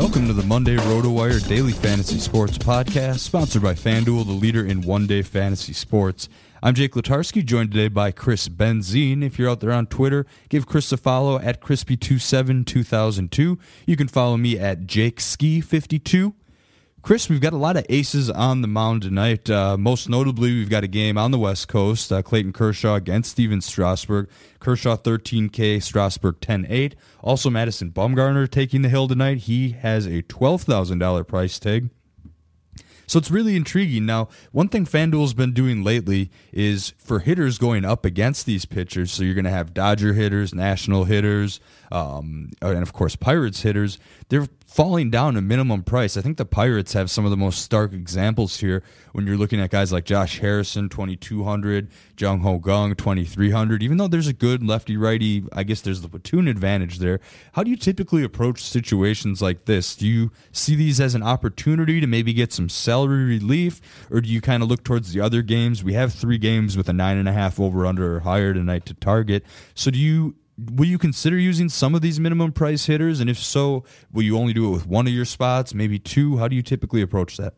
Welcome to the Monday RotoWire Daily Fantasy Sports Podcast, sponsored by FanDuel, the leader in one day fantasy sports. I'm Jake Latarski, joined today by Chris Benzine. If you're out there on Twitter, give Chris a follow at Crispy272002. You can follow me at JakeSki52. Chris, we've got a lot of aces on the mound tonight. Uh, most notably, we've got a game on the West Coast uh, Clayton Kershaw against Stephen Strasburg. Kershaw 13K, Strasburg 10-8. Also, Madison Bumgarner taking the hill tonight. He has a $12,000 price tag. So it's really intriguing. Now, one thing FanDuel's been doing lately is for hitters going up against these pitchers. So you're going to have Dodger hitters, National hitters, um, and of course Pirates hitters. They're falling down a minimum price. I think the Pirates have some of the most stark examples here when you're looking at guys like Josh Harrison, 2200, Jung Ho Kang, 2300. Even though there's a good lefty righty, I guess there's the platoon advantage there. How do you typically approach situations like this? Do you see these as an opportunity to maybe get some salary relief, or do you kind of look towards the other games? We have three games with a nine and a half over under or higher tonight to target. So do you will you consider using some of these minimum price hitters? And if so, will you only do it with one of your spots, maybe two? How do you typically approach that?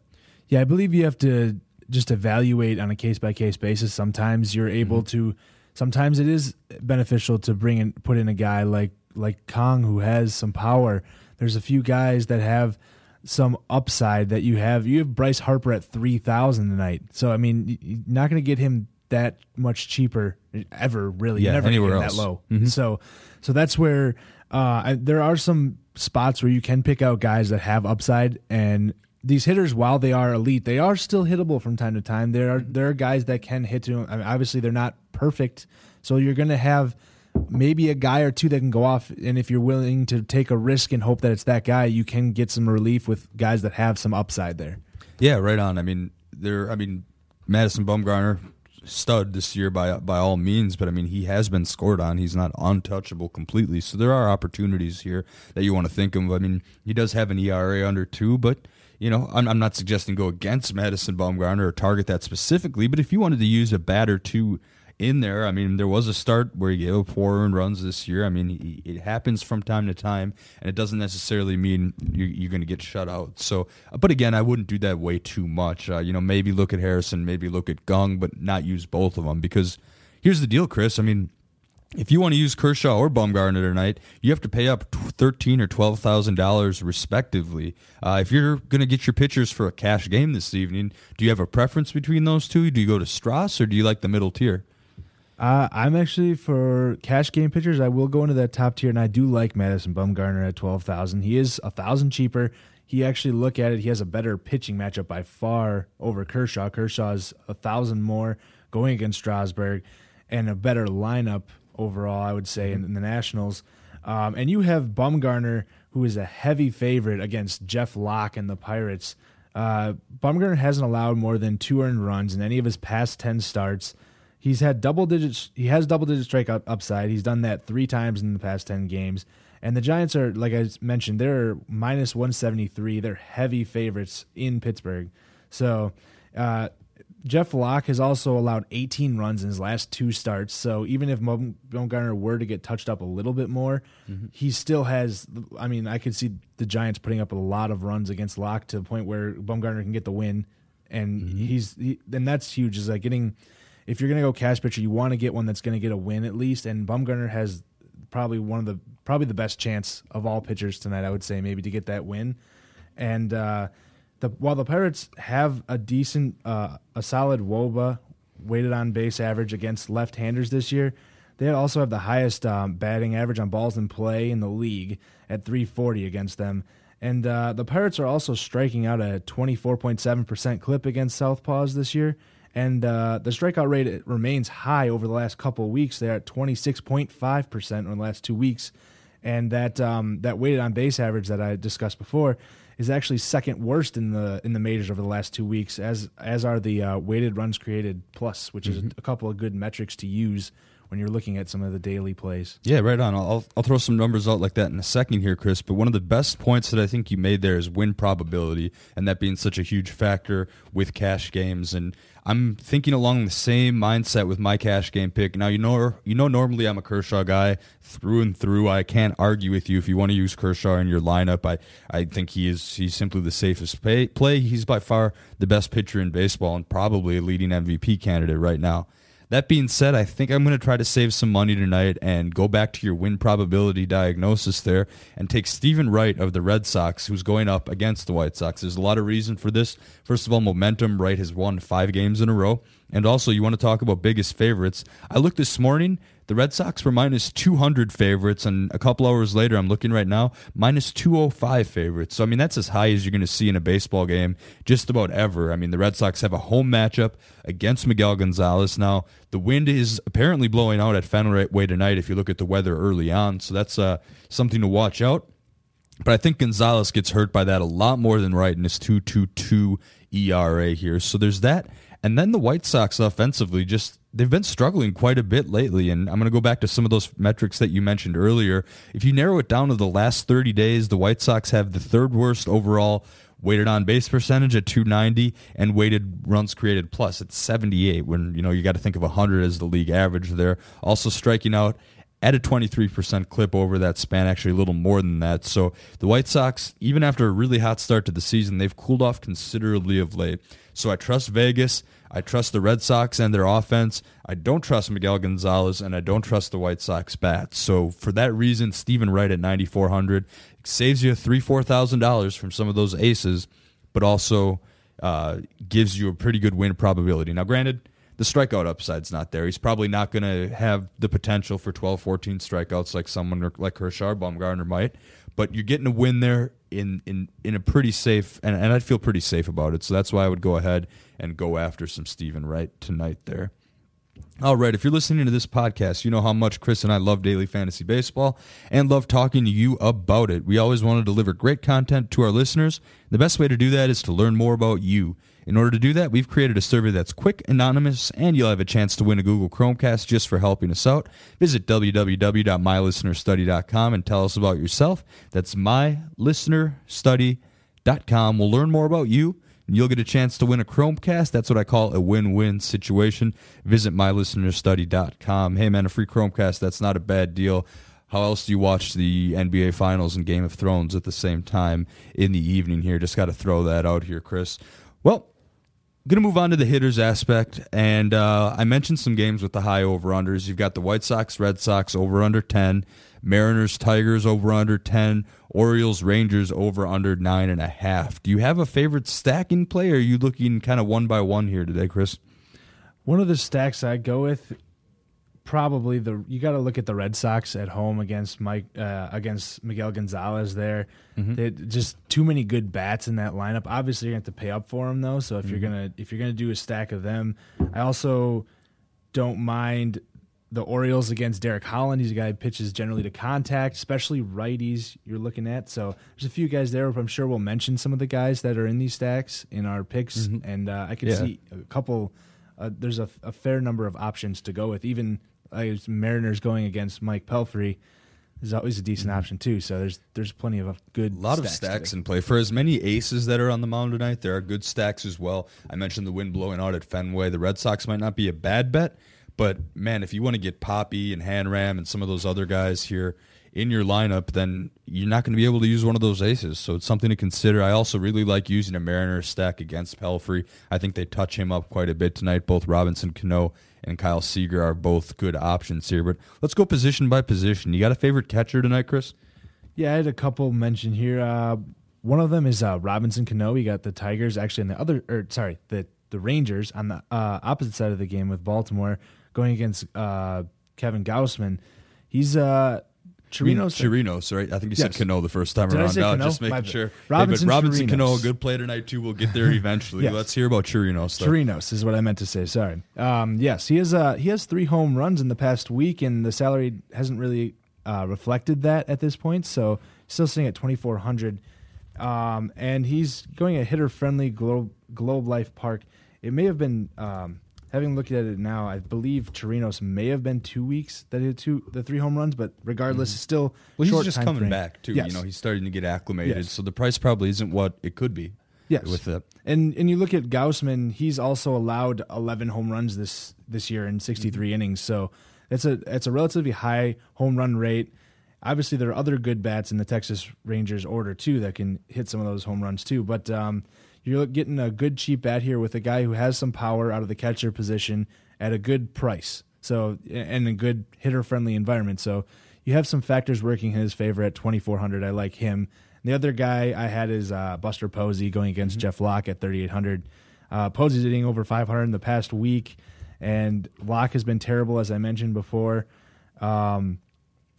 Yeah, I believe you have to just evaluate on a case by case basis. Sometimes you're able mm-hmm. to. Sometimes it is beneficial to bring in put in a guy like like Kang who has some power. There's a few guys that have some upside that you have. You have Bryce Harper at three thousand tonight, so I mean, you're not going to get him that much cheaper ever. Really, yeah, never anywhere that low. Mm-hmm. So, so that's where uh, I, there are some spots where you can pick out guys that have upside and. These hitters, while they are elite, they are still hittable from time to time. There are there are guys that can hit to. I mean, obviously, they're not perfect, so you're going to have maybe a guy or two that can go off. And if you're willing to take a risk and hope that it's that guy, you can get some relief with guys that have some upside there. Yeah, right on. I mean, there. I mean, Madison Bumgarner stud this year by by all means, but I mean he has been scored on. He's not untouchable completely. So there are opportunities here that you want to think of. I mean, he does have an ERA under two, but you know, I'm, I'm not suggesting go against Madison Bumgarner or target that specifically. But if you wanted to use a batter two in there. I mean, there was a start where he gave up four earned runs this year. I mean, it happens from time to time, and it doesn't necessarily mean you're, you're going to get shut out. So, but again, I wouldn't do that way too much. Uh, you know, maybe look at Harrison, maybe look at Kang, but not use both of them because here's the deal, Chris. I mean, if you want to use Kershaw or Bumgarner tonight, you have to pay up thirteen or twelve thousand dollars respectively. Uh, if you're going to get your pitchers for a cash game this evening, do you have a preference between those two? Do you go to Stras or do you like the middle tier? Uh, I'm actually for cash game pitchers. I will go into that top tier, and I do like Madison Bumgarner at twelve thousand. He is a thousand cheaper. He actually look at it. He has a better pitching matchup by far over Kershaw. Kershaw's a thousand more going against Strasburg, and a better lineup overall, I would say, in, in the Nationals. Um, and you have Bumgarner, who is a heavy favorite against Jeff Locke and the Pirates. Uh, Bumgarner hasn't allowed more than two earned runs in any of his past ten starts. He's had double digits. He has double digit strikeout upside. He's done that three times in the past ten games. And the Giants are, like I mentioned, they're minus one seventy three. They're heavy favorites in Pittsburgh. So uh, Jeff Locke has also allowed 18 runs in his last two starts. So even if Bumgarner were to get touched up a little bit more, mm-hmm. he still has. I mean, I could see the Giants putting up a lot of runs against Locke to the point where Bumgarner can get the win, and mm-hmm. he's he, and that's huge. Is like getting if you're going to go cash pitcher, you want to get one that's going to get a win at least. And Bumgarner has probably one of the probably the best chance of all pitchers tonight. I would say maybe to get that win, and. uh the while the Pirates have a decent, uh, a solid WOBA weighted on base average against left-handers this year, they also have the highest um, batting average on balls in play in the league at 340 against them. And uh, the Pirates are also striking out a 24.7% clip against Southpaws this year. And uh, the strikeout rate remains high over the last couple of weeks. They're at 26.5% in the last two weeks. And that, um, that weighted on base average that I discussed before is actually second worst in the in the majors over the last two weeks, as as are the uh, weighted runs created plus, which mm-hmm. is a couple of good metrics to use when you're looking at some of the daily plays. Yeah, right on. I'll, I'll throw some numbers out like that in a second here, Chris. But one of the best points that I think you made there is win probability, and that being such a huge factor with cash games. And I'm thinking along the same mindset with my cash game pick. Now you know you know normally I'm a Kershaw guy through and through. I can't argue with you if you want to use Kershaw in your lineup. I, I think he is he's simply the safest pay, play. He's by far the best pitcher in baseball and probably a leading MVP candidate right now. That being said, I think I'm going to try to save some money tonight and go back to your win probability diagnosis there and take Steven Wright of the Red Sox, who's going up against the White Sox. There's a lot of reason for this. First of all, momentum. Wright has won five games in a row. And also, you want to talk about biggest favorites. I looked this morning. The Red Sox were minus 200 favorites, and a couple hours later, I'm looking right now, minus 205 favorites. So, I mean, that's as high as you're going to see in a baseball game just about ever. I mean, the Red Sox have a home matchup against Miguel Gonzalez. Now, the wind is apparently blowing out at Fenway Way tonight if you look at the weather early on. So, that's uh, something to watch out. But I think Gonzalez gets hurt by that a lot more than Wright in his 2.22 ERA here. So there's that. And then the White Sox offensively just they've been struggling quite a bit lately. And I'm going to go back to some of those metrics that you mentioned earlier. If you narrow it down to the last 30 days, the White Sox have the third worst overall weighted on base percentage at 290 and weighted runs created plus at 78 when you know you got to think of 100 as the league average there also striking out at a 23% clip over that span, actually a little more than that. So the White Sox, even after a really hot start to the season, they've cooled off considerably of late. So I trust Vegas. I trust the Red Sox and their offense. I don't trust Miguel Gonzalez, and I don't trust the White Sox bats. So for that reason, Steven Wright at 9,400 saves you three, four thousand dollars from some of those aces, but also uh, gives you a pretty good win probability. Now, granted the strikeout upside's not there. He's probably not going to have the potential for 12, 14 strikeouts like someone like Kershaw Bumgarner might. But you're getting a win there in in in a pretty safe, and, and I'd feel pretty safe about it. So that's why I would go ahead and go after some Steven Wright tonight there. All right, if you're listening to this podcast, you know how much Chris and I love daily fantasy baseball and love talking to you about it. We always want to deliver great content to our listeners. The best way to do that is to learn more about you. In order to do that, we've created a survey that's quick, anonymous, and you'll have a chance to win a Google Chromecast just for helping us out. Visit www.mylistenerstudy.com and tell us about yourself. That's mylistenerstudy.com. We'll learn more about you, you'll get a chance to win a Chromecast. That's what I call a win win situation. Visit mylistenerstudy.com. Hey, man, a free Chromecast, that's not a bad deal. How else do you watch the NBA Finals and Game of Thrones at the same time in the evening here? Just got to throw that out here, Chris. Well, going to move on to the hitters aspect, and uh, I mentioned some games with the high over unders. You've got the White Sox, Red Sox over under ten, Mariners, Tigers over under ten, Orioles, Rangers over under nine and a half. Do you have a favorite stack in play, or are you looking kind of one by one here today, Chris? One of the stacks I go with probably the you got to look at the Red Sox at home against Mike uh, against Miguel Gonzalez. There, mm-hmm. just too many good bats in that lineup. Obviously, you're to have to pay up for them though. So if mm-hmm. you're gonna if you're gonna do a stack of them, I also don't mind the Orioles against Derek Holland. He's a guy who pitches generally to contact, especially righties. You're looking at so there's a few guys there. I'm sure we'll mention some of the guys that are in these stacks in our picks, mm-hmm. and uh, I can yeah. see a couple. Uh, there's a, a, fair number of options to go with. Even uh, Mariners going against Mike Pelfrey is always a decent mm-hmm. option too. So there's there's plenty of good. A lot of stacks today. in play for as many aces that are on the mound tonight. There are good stacks as well. I mentioned the wind blowing out at Fenway. The Red Sox might not be a bad bet, but man, if you want to get Poppy and Hanram and some of those other guys here in your lineup, then you're not going to be able to use one of those aces. So it's something to consider. I also really like using a Mariner stack against Pelfrey. I think they touch him up quite a bit tonight. Both Robinson Cano and Kyle Seager are both good options here. But let's go position by position. You got a favorite catcher tonight, Chris? Yeah, I had a couple mentioned here. Uh, one of them is uh, Robinson Cano. You got the Tigers actually in the other, or sorry, the the Rangers on the uh, opposite side of the game with Baltimore going against uh, Kevin Gausman. He's uh, Chirinos. Chirinos, right? I think you said yes. Cano the first time Did around. no, just making My sure. Robinson, hey, Robinson Cano, good player tonight too. We'll get there eventually. yes. Let's hear about Chirinos. Though. Chirinos is what I meant to say. Sorry. Um, yes, he has. Uh, he has three home runs in the past week, and the salary hasn't really uh, reflected that at this point. So still sitting at twenty four hundred, um, and he's going a hitter friendly Globe Globe Life Park. It may have been um, having looked at it now, I believe Chirinos may have been two weeks that he had two the three home runs, but regardless, mm-hmm. still well. He's just coming frame. back too. Yes. You know, he's starting to get acclimated, yes. so the price probably isn't what it could be. Yes, with it. And and you look at Gausman, he's also allowed 11 home runs this this year in 63 mm-hmm. innings. So it's a it's a relatively high home run rate. Obviously, there are other good bats in the Texas Rangers order too that can hit some of those home runs too. But um, you're getting a good cheap bat here with a guy who has some power out of the catcher position at a good price. So and a good hitter friendly environment. So you have some factors working in his favor at 2400. I like him. And the other guy I had is uh, Buster Posey going against mm-hmm. Jeff Locke at 3800. Uh, Posey's hitting over 500 in the past week, and Locke has been terrible as I mentioned before. Um,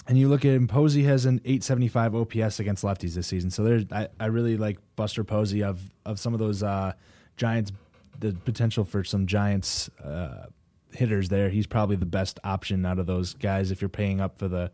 and you look at him, Posey has an 875 OPS against lefties this season. So there's I, I really like Buster Posey of of some of those uh, Giants, the potential for some Giants uh, hitters there. He's probably the best option out of those guys if you're paying up for the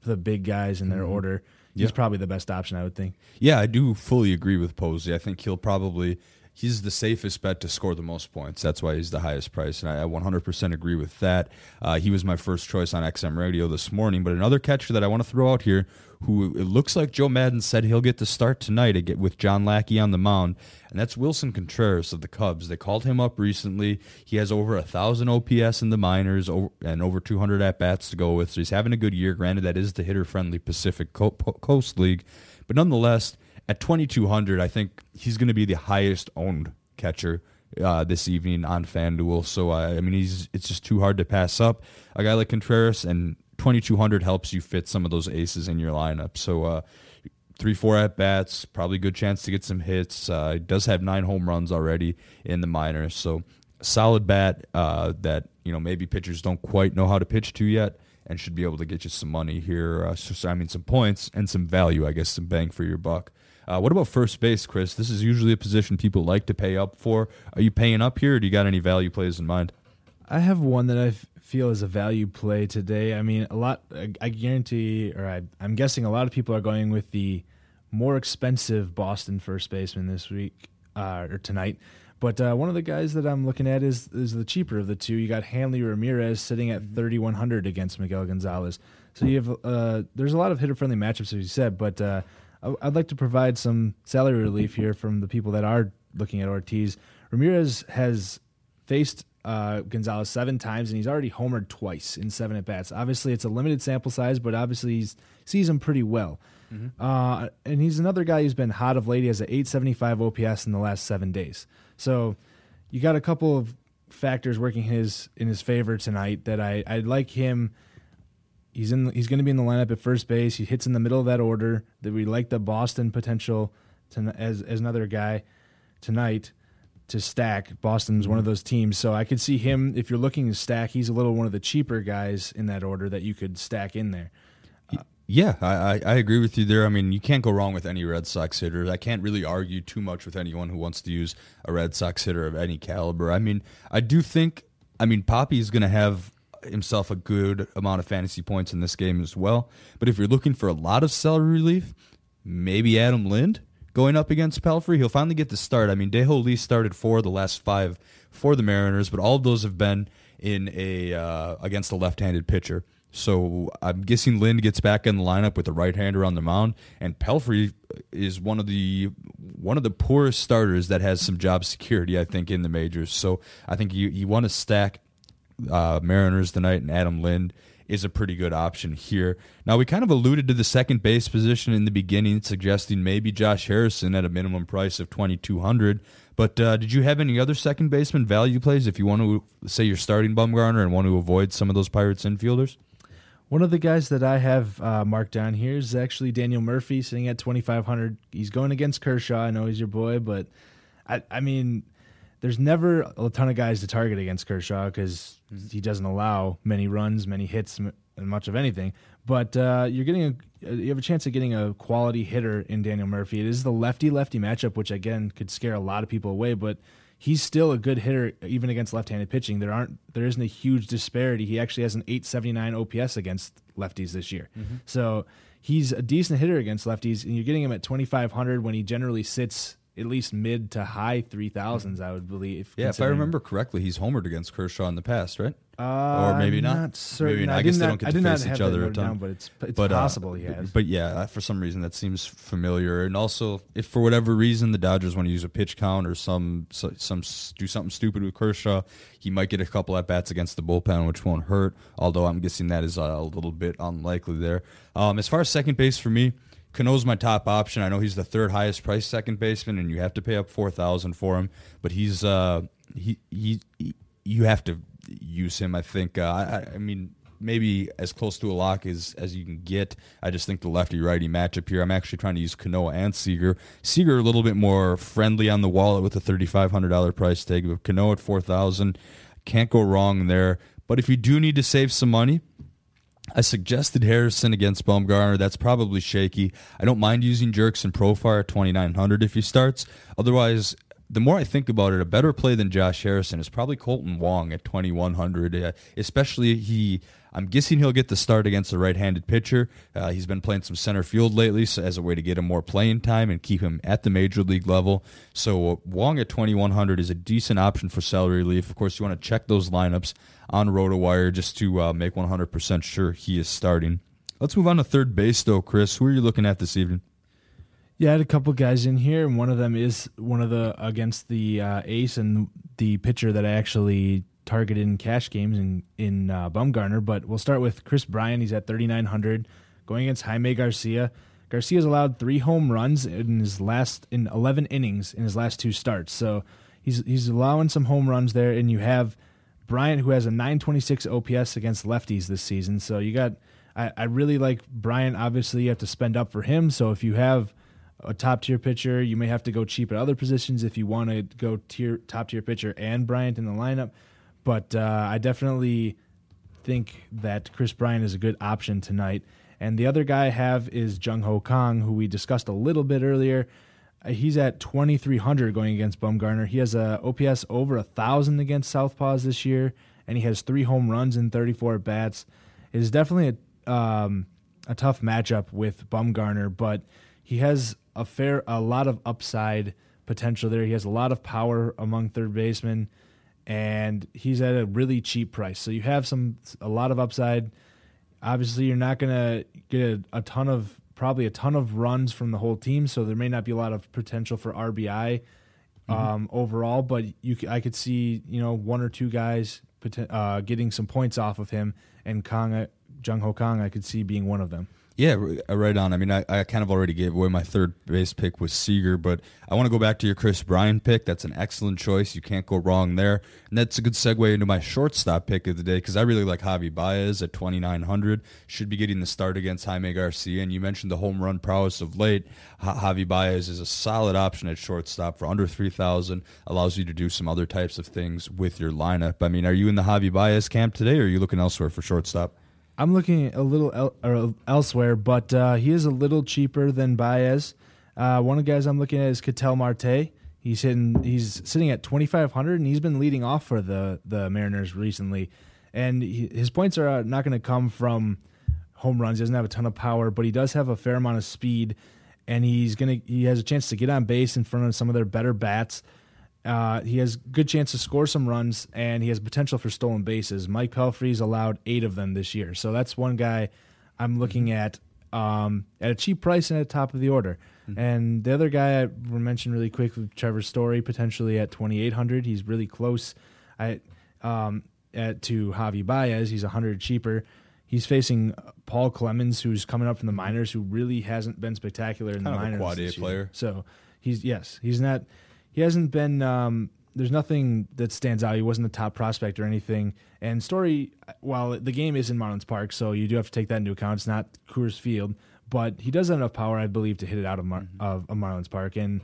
for the big guys in their mm-hmm. order. He's yeah. probably the best option, I would think. Yeah, I do fully agree with Posey. I think he'll probably he's the safest bet to score the most points. That's why he's the highest price, and I 100% agree with that. Uh, he was my first choice on XM Radio this morning. But another catcher that I want to throw out here, who it looks like Joe Maddon said he'll get to start tonight with John Lackey on the mound, and that's Willson Contreras of the Cubs. They called him up recently. He has over a thousand OPS in the minors and over 200 at bats to go with, so he's having a good year. Granted, that is the hitter-friendly Pacific Coast League, but nonetheless at 2200 i think he's going to be the highest owned catcher uh, this evening on fanduel. So uh, i mean he's it's just too hard to pass up. A guy like contreras and 2200 helps you fit some of those aces in your lineup. So uh, three four at bats probably good chance to get some hits. Uh, he does have nine home runs already in the minors. So solid bat uh, that you know maybe pitchers don't quite know how to pitch to yet and should be able to get you some money here. Uh, so, I mean, some points and some value, I guess, some bang for your buck. Uh, what about first base, Chris? This is usually a position people like to pay up for. Are you paying up here, or do you got any value plays in mind? I have one that I feel is a value play today. I mean, a lot. I guarantee, or I, I'm guessing, a lot of people are going with the more expensive Boston first baseman this week uh, or tonight. But uh, one of the guys that I'm looking at is is the cheaper of the two. You got Hanley Ramirez sitting at 3100 against Miguel Gonzalez. So you have uh, there's a lot of hitter friendly matchups as you said, but uh, I'd like to provide some salary relief here from the people that are looking at Ortiz. Ramirez has faced uh, Gonzalez seven times, and he's already homered twice in seven at bats. Obviously, it's a limited sample size, but obviously he sees him pretty well. Mm-hmm. Uh, and he's another guy who's been hot of late. He has an 875 OPS in the last seven days. So you got a couple of factors working his in his favor tonight that I I like him. He's in. He's going to be in the lineup at first base. He hits in the middle of that order. That we like the Boston potential to, as as another guy tonight to stack. Boston's one of those teams, so I could see him if you're looking to stack. He's a little one of the cheaper guys in that order that you could stack in there. Yeah, I, I agree with you there. I mean, you can't go wrong with any Red Sox hitter. I can't really argue too much with anyone who wants to use a Red Sox hitter of any caliber. I mean, I do think, I mean, Poppy is going to have himself a good amount of fantasy points in this game as well. But if you're looking for a lot of salary relief, maybe Adam Lind going up against Pelfrey. He'll finally get the start. I mean, Dae-Ho Lee started four of the last five for the Mariners, but all of those have been in a uh, against a left-handed pitcher. So I'm guessing Lind gets back in the lineup with the right hander on the mound, and Pelfrey is one of the one of the poorest starters that has some job security, I think, in the majors. So I think you you want to stack uh, Mariners tonight, and Adam Lind is a pretty good option here. Now we kind of alluded to the second base position in the beginning, suggesting maybe Josh Harrison at a minimum price of twenty two hundred. But uh, did you have any other second baseman value plays if you want to say you're starting Bumgarner and want to avoid some of those Pirates infielders? One of the guys that I have uh, marked down here is actually Daniel Murphy, sitting at 2,500. He's going against Kershaw. I know he's your boy, but I, I mean, there's never a ton of guys to target against Kershaw because mm-hmm. he doesn't allow many runs, many hits, and much of anything. But uh, you're getting a you have a chance of getting a quality hitter in Daniel Murphy. It is the lefty lefty matchup, which again could scare a lot of people away, but he's still a good hitter even against left-handed pitching. There aren't there isn't a huge disparity. He actually has an 879 OPS against lefties this year. Mm-hmm. So he's a decent hitter against lefties, and you're getting him at 2500 when he generally sits at least mid to high 3000s, I would believe. Yeah, if I remember correctly, he's homered against Kershaw in the past, right? Uh, or maybe not. not certain. Maybe not. I, I guess they don't get to face each other a ton. Down, but it's, it's but, possible uh, he has. But yeah, for some reason that seems familiar. And also, if for whatever reason the Dodgers want to use a pitch count or some some do something stupid with Kershaw, he might get a couple at bats against the bullpen, which won't hurt. Although I'm guessing that is a little bit unlikely there. Um, as far as second base for me. Cano's my top option. I know he's the third highest priced second baseman, and you have to pay up four thousand for him. But he's uh, he, he, he you have to use him. I think. Uh, I, I mean, maybe as close to a lock as as you can get. I just think the lefty righty matchup here. I'm actually trying to use Cano and Seager. Seager a little bit more friendly on the wallet with a thirty five hundred dollar price tag, but Cano at four thousand can't go wrong there. But if you do need to save some money. I suggested Harrison against Bumgarner. That's probably shaky. I don't mind using Jurickson Profar at 2,900 if he starts. Otherwise, the more I think about it, a better play than Josh Harrison is probably Kolten Wong at 2100. Uh, especially he, I'm guessing he'll get the start against the right-handed pitcher. Uh, he's been playing some center field lately, so as a way to get him more playing time and keep him at the major league level. So uh, Wong at 2100 is a decent option for salary relief. Of course, you want to check those lineups on RotoWire just to uh, make 100% sure he is starting. Let's move on to third base, though, Chris. Who are you looking at this evening? Yeah, I had a couple guys in here, and one of them is one of the against the uh, ace and the pitcher that I actually targeted in cash games in in uh, Bumgarner. But we'll start with Kris Bryant. He's at thirty nine hundred, going against Jaime Garcia. Garcia's allowed three home runs in his last in eleven innings in his last two starts. So he's he's allowing some home runs there, and you have Bryant who has a nine twenty six OPS against lefties this season. So you got I, I really like Bryant. Obviously, you have to spend up for him. So if you have a top tier pitcher. You may have to go cheap at other positions if you want to go tier top tier pitcher and Bryant in the lineup. But uh, I definitely think that Kris Bryant is a good option tonight. And the other guy I have is Jung Ho Kang, who we discussed a little bit earlier. Uh, he's at 2,300 going against Bumgarner. He has a OPS over a thousand against Southpaws this year, and he has three home runs in 34 at bats. It is definitely a um, a tough matchup with Bumgarner, but he has a fair a lot of upside potential there. He has a lot of power among third basemen, and he's at a really cheap price. So you have some a lot of upside. Obviously, you're not going to get a, a, ton of probably a ton of runs from the whole team, so there may not be a lot of potential for RBI mm-hmm. um, overall. But you, I could see you know one or two guys uh, getting some points off of him, and Kang, Jung Ho Kang, I could see being one of them. Yeah, uh, right on. I mean, I, I kind of already gave away my third base pick was Seager, but I want to go back to your Kris Bryant pick. That's an excellent choice. You can't go wrong there. And that's a good segue into my shortstop pick of the day because I really like Javi Baez at 2,900. Should be getting the start against Jaime Garcia. And you mentioned the home run prowess of late. Javi Baez is a solid option at shortstop for under 3,000. Allows you to do some other types of things with your lineup. I mean, are you in the Javi Baez camp today or are you looking elsewhere for shortstop? I'm looking a little el- or elsewhere, but uh, he is a little cheaper than Baez. Uh, one of the guys I'm looking at is Ketel Marte. He's hitting, he's sitting at 2,500, and he's been leading off for the the Mariners recently. And he, his points are not going to come from home runs. He doesn't have a ton of power, but he does have a fair amount of speed, and he's gonna he has a chance to get on base in front of some of their better bats. Uh, he has good chance to score some runs, and he has potential for stolen bases. Mike Pelfrey's allowed eight of them this year, so that's one guy I'm looking mm-hmm. at um, at a cheap price and at the top of the order. Mm-hmm. And the other guy I mentioned really quick Trevor Story, potentially at 2,800. He's really close. I um, at, to Javi Baez. He's 100 cheaper. He's facing Paul Clemens, who's coming up from the minors, who really hasn't been spectacular in kind the minors. A quad A player. So he's yes, he's not he hasn't been. Um, there's nothing that stands out. He wasn't a top prospect or anything. And Story, while the game is in Marlins Park, so you do have to take that into account. It's not Coors Field, but he does have enough power, I believe, to hit it out of, Mar- mm-hmm. of, of Marlins Park. And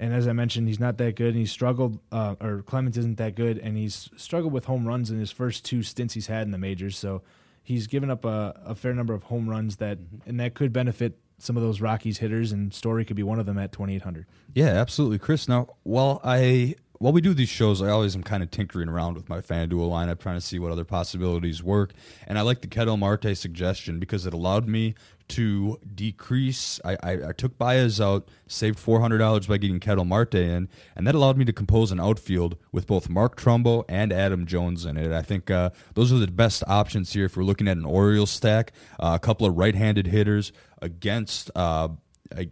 and as I mentioned, he's not that good, and he's struggled. Uh, or Clemens isn't that good, and he's struggled with home runs in his first two stints he's had in the majors. So he's given up a, a fair number of home runs that, mm-hmm. and that could benefit some of those Rockies hitters, and Story could be one of them at 2,800. Yeah, absolutely, Chris. Now, while I while we do these shows, I always am kind of tinkering around with my FanDuel lineup, trying to see what other possibilities work. And I like the Ketel Marte suggestion because it allowed me to decrease. I, I, I took Baez out, saved four hundred dollars by getting Ketel Marte in, and that allowed me to compose an outfield with both Mark Trumbo and Adam Jones in it. I think uh, those are the best options here if we're looking at an Orioles stack. Uh, a couple of right-handed hitters against. Uh,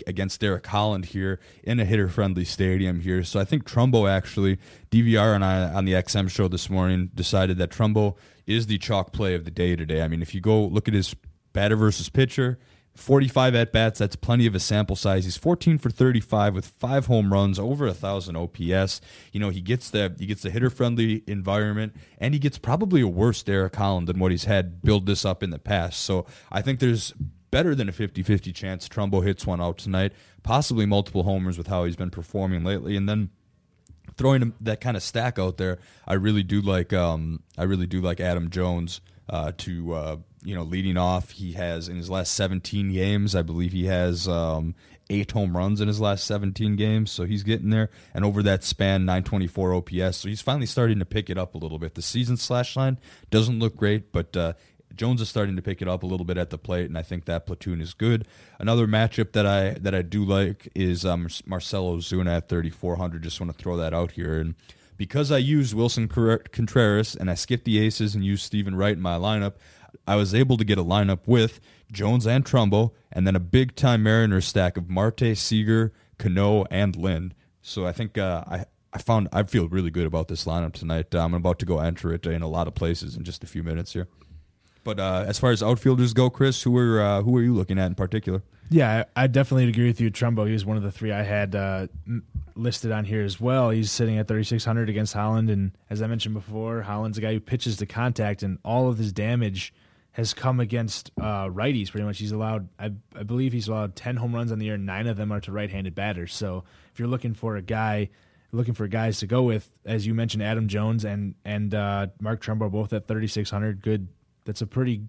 against Derek Holland here in a hitter-friendly stadium here. So I think Trumbo actually DVR and I on the XM show this morning decided that Trumbo is the chalk play of the day today. I mean, if you go look at his batter versus pitcher, 45 at bats. That's plenty of a sample size. He's 14 for 35 with five home runs, over a thousand OPS. You know he gets the he gets the hitter friendly environment, and he gets probably a worse Derek Holland than what he's had build this up in the past. So I think there's better than a 50-50 chance Trumbo hits one out tonight, possibly multiple homers with how he's been performing lately, and then throwing that kind of stack out there. I really do like um, I really do like Adam Jones uh, to uh, you know leading off. He has in his last 17 games, I believe he has um, eight home runs in his last 17 games, so he's getting there. And over that span, 924 OPS, so he's finally starting to pick it up a little bit. The season slash line doesn't look great, but uh, Jones is starting to pick it up a little bit at the plate, and I think that platoon is good. Another matchup that I that I do like is um, Marcell Ozuna at 3400. Just want to throw that out here and because I used Willson Contreras and I skipped the aces and used Steven Wright in my lineup, I was able to get a lineup with Jones and Trumbo, and then a big time Mariners stack of Marte, Seager, Cano, and Lind. So I think uh, I I found I feel really good about this lineup tonight. I'm about to go enter it in a lot of places in just a few minutes here. But uh, as far as outfielders go, Chris, who are uh, who are you looking at in particular? Yeah, I, definitely agree with you. Trumbo, he was one of the three I had uh, listed on here as well. He's sitting at 3,600 against Holland. And as I mentioned before, Holland's a guy who pitches to contact, and all of his damage has come against uh, righties pretty much. He's allowed, I, I, believe he's allowed 10 home runs on the year, nine of them are to right handed batters. So if you're looking for a guy, looking for guys to go with, as you mentioned, Adam Jones and, and uh, Mark Trumbo both at 3,600, good that's a pretty.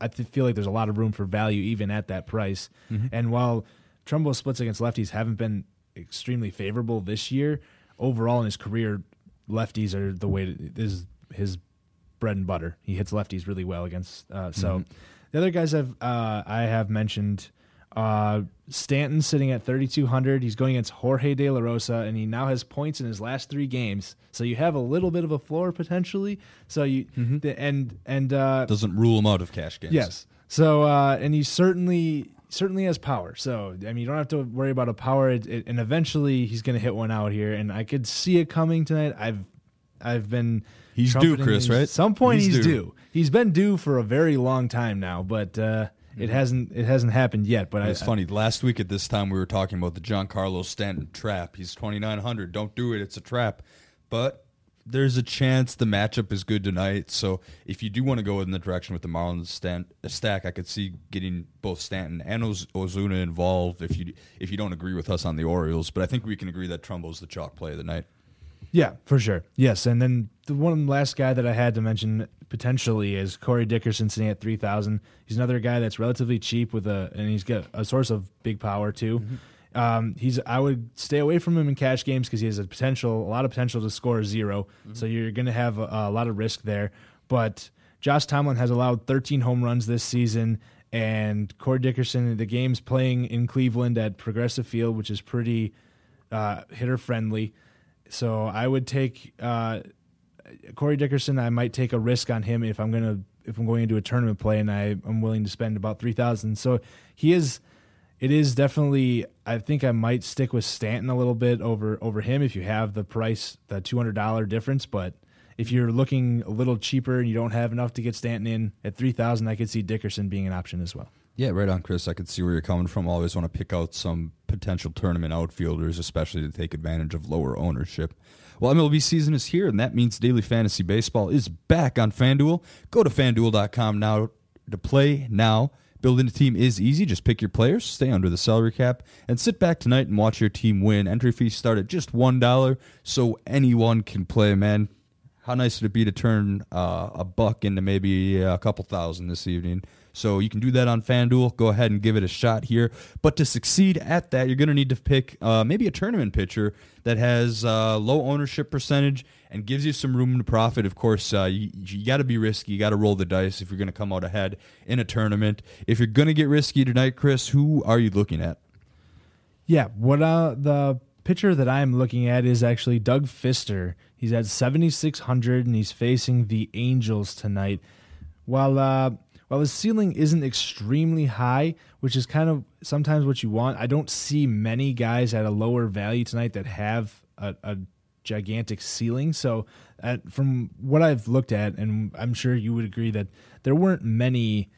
I feel like there's a lot of room for value even at that price. Mm-hmm. And while Trumbo splits against lefties haven't been extremely favorable this year, overall in his career, lefties are the way to, is his bread and butter. He hits lefties really well against. Uh, so mm-hmm. the other guys I've uh, I have mentioned uh, Stanton sitting at 3,200. He's going against Jorge De La Rosa, and he now has points in his last three games. So you have a little bit of a floor potentially. So you mm-hmm. the, and and uh, doesn't rule him out of cash games. Yes. So uh, and he certainly certainly has power. So I mean, you don't have to worry about a power. It, it, and eventually, he's going to hit one out here, and I could see it coming tonight. I've I've been. He's due, Chris. Right? Some point he's, he's due. due. He's been due for a very long time now, but. Uh, It hasn't it hasn't happened yet. But it's I, funny. Last week at this time, we were talking about the Giancarlo Stanton trap. He's twenty nine hundred. Don't do it. It's a trap. But there's a chance the matchup is good tonight. So if you do want to go in the direction with the Marlins stand, stack, I could see getting both Stanton and Oz- Ozuna involved. If you if you don't agree with us on the Orioles, but I think we can agree that Trumbo's the chalk play of the night. Yeah, for sure. Yes, and then the one last guy that I had to mention potentially is Corey Dickerson sitting at three thousand. He's another guy that's relatively cheap with a, and he's got a source of big power too. Mm-hmm. Um, he's I would stay away from him in cash games because he has a potential, a lot of potential to score 0 mm-hmm. So you're going to have a, a, lot of risk there. But Josh Tomlin has allowed 13 home runs this season, and Corey Dickerson, the game's playing in Cleveland at Progressive Field, which is pretty uh, hitter friendly. So I would take uh, Corey Dickerson. I might take a risk on him if I'm gonna if I'm going into a tournament play, and I, I'm willing to spend about three thousand. So he is it is definitely. I think I might stick with Stanton a little bit over over him if you have the price, the two hundred dollar difference. But if you're looking a little cheaper and you don't have enough to get Stanton in at three thousand, I could see Dickerson being an option as well. Yeah, right on, Chris. I could see where you're coming from. Always want to pick out some potential tournament outfielders, especially to take advantage of lower ownership. Well, MLB season is here, and that means daily fantasy baseball is back on FanDuel. Go to fanduel.com now to play now. Building a team is easy. Just pick your players, stay under the salary cap, and sit back tonight and watch your team win. Entry fees start at just $1, so anyone can play, man. How nice would it be to turn uh, a buck into maybe a couple thousand this evening? So you can do that on FanDuel. Go ahead and give it a shot here. But to succeed at that, you're going to need to pick uh, maybe a tournament pitcher that has uh, low ownership percentage and gives you some room to profit. Of course, uh, you, you got to be risky. You got to roll the dice if you're going to come out ahead in a tournament. If you're going to get risky tonight, Chris, who are you looking at? Yeah, what uh, the pitcher that I'm looking at is actually Doug Fister. He's at 7,600 and he's facing the Angels tonight. While uh, while his ceiling isn't extremely high, which is kind of sometimes what you want, I don't see many guys at a lower value tonight that have a, a gigantic ceiling. So, at, from what I've looked at, and I'm sure you would agree that there weren't many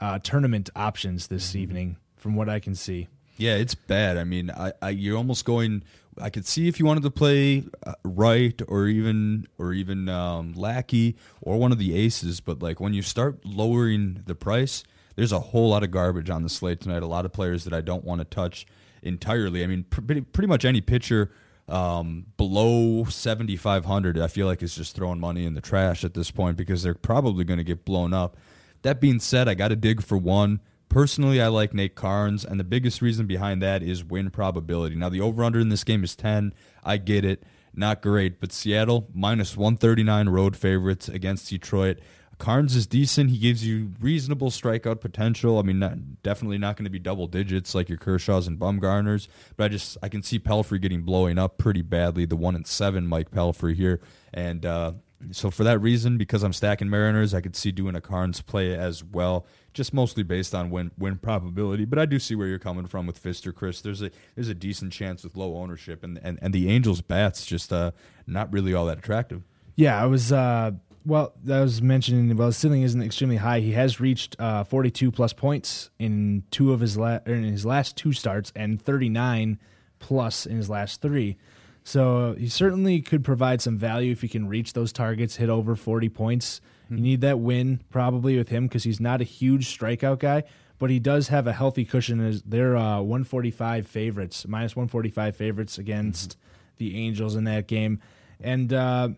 uh, tournament options this mm-hmm. evening, from what I can see. Yeah, it's bad. I mean, I, I, you're almost going I could see if you wanted to play uh, right or even or even um, Lackey or one of the aces, but like when you start lowering the price, there's a whole lot of garbage on the slate tonight. A lot of players that I don't want to touch entirely. I mean, pretty, pretty much any pitcher um, below 7,500, I feel like is just throwing money in the trash at this point because they're probably going to get blown up. That being said, I got to dig for one. Personally, I like Nate Karns, and the biggest reason behind that is win probability. Now, the over under in this game is 10. I get it. Not great, but Seattle, minus 139 road favorites against Detroit. Karns is decent. He gives you reasonable strikeout potential. I mean, not, definitely not going to be double digits like your Kershaws and Bumgarners, but I just I can see Pelfrey getting blowing up pretty badly. The one and seven Mike Pelfrey here, and uh, so for that reason, because I'm stacking Mariners, I could see doing a Karns play as well, just mostly based on win win probability. But I do see where you're coming from with Fister, Chris. There's a there's a decent chance with low ownership, and and, and the Angels bats just uh, not really all that attractive. Yeah, I was. Uh, well, I was mentioning. Well, his ceiling isn't extremely high. He has reached uh, 42 plus points in two of his la- in his last two starts, and 39 plus in his last three. So he certainly could provide some value if he can reach those targets, hit over 40 points. You need that win probably with him because he's not a huge strikeout guy, but he does have a healthy cushion. As they're uh, 145 favorites, minus 145 favorites against mm-hmm. the Angels in that game, and uh,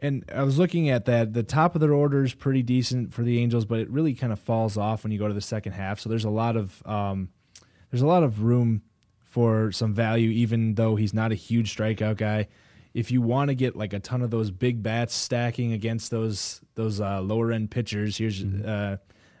and I was looking at that. The top of their order is pretty decent for the Angels, but it really kind of falls off when you go to the second half. So there's a lot of um, there's a lot of room for some value, even though he's not a huge strikeout guy. If you want to get like a ton of those big bats stacking against those those uh, lower end pitchers, here's mm-hmm. uh,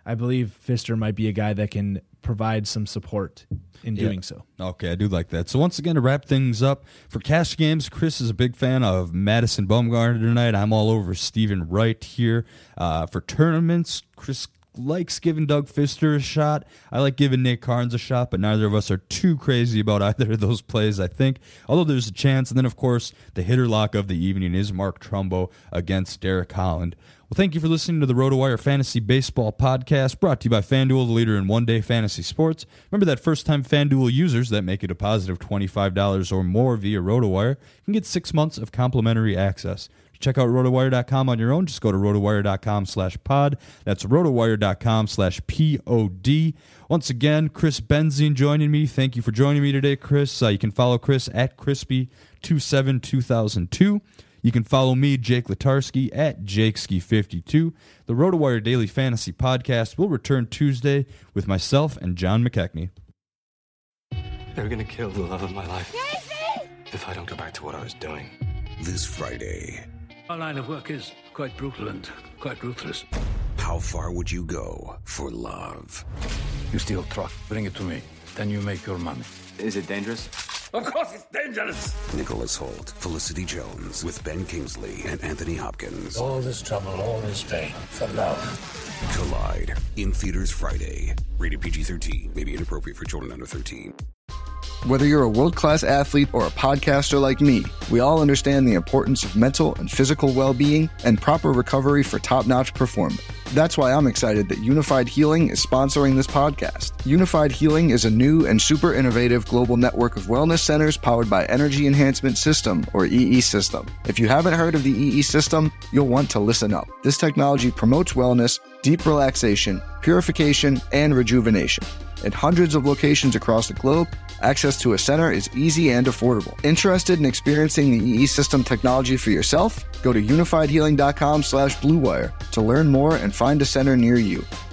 I believe Fister might be a guy that can provide some support in yeah. doing so. Okay, I do like that. So once again, to wrap things up for cash games, Chris is a big fan of Madison Bumgarner tonight. I'm all over Steven Wright here. Uh, for tournaments, Chris likes giving Doug Fister a shot. I like giving Nick Karns a shot, but neither of us are too crazy about either of those plays, I think. Although there's a chance. And then, of course, the hitter lock of the evening is Mark Trumbo against Derek Holland. Well, thank you for listening to the RotoWire Fantasy Baseball Podcast, brought to you by FanDuel, the leader in one day fantasy sports. Remember that first time FanDuel users that make a deposit of $25 or more via RotoWire can get six months of complimentary access. To check out rotowire.com on your own, just go to rotowire.com slash pod. That's rotowire.com slash P-O-D. Once again, Chris Benzine joining me. Thank you for joining me today, Chris. Uh, you can follow Chris at crispy272002. You can follow me, Jake Letarski, at JakeSki52. The RotoWire Daily Fantasy Podcast will return Tuesday with myself and John McKechnie. They're gonna kill the love of my life. If I don't go back to what I was doing. This Friday, Our line of work is quite brutal and quite ruthless. how far would you go for love? You steal truck, bring it to me. Then you make your money. Is it dangerous? Of course it's dangerous! Nicholas Hoult, Felicity Jones, with Ben Kingsley and Anthony Hopkins. All this trouble, all this pain, for love. Collide in theaters Friday. Rated PG 13, may be inappropriate for children under 13. Whether you're a world class athlete or a podcaster like me, we all understand the importance of mental and physical well being and proper recovery for top notch performance. That's why I'm excited that Unifyd Healing is sponsoring this podcast. Unifyd Healing is a new and super innovative global network of wellness centers powered by Energy Enhancement System, or EE System. If you haven't heard of the EE System, you'll want to listen up. This technology promotes wellness, deep relaxation, purification, and rejuvenation. At hundreds of locations across the globe, access to a center is easy and affordable. Interested in experiencing the EE system technology for yourself? Go to unifydhealing.com slash bluewire to learn more and find a center near you.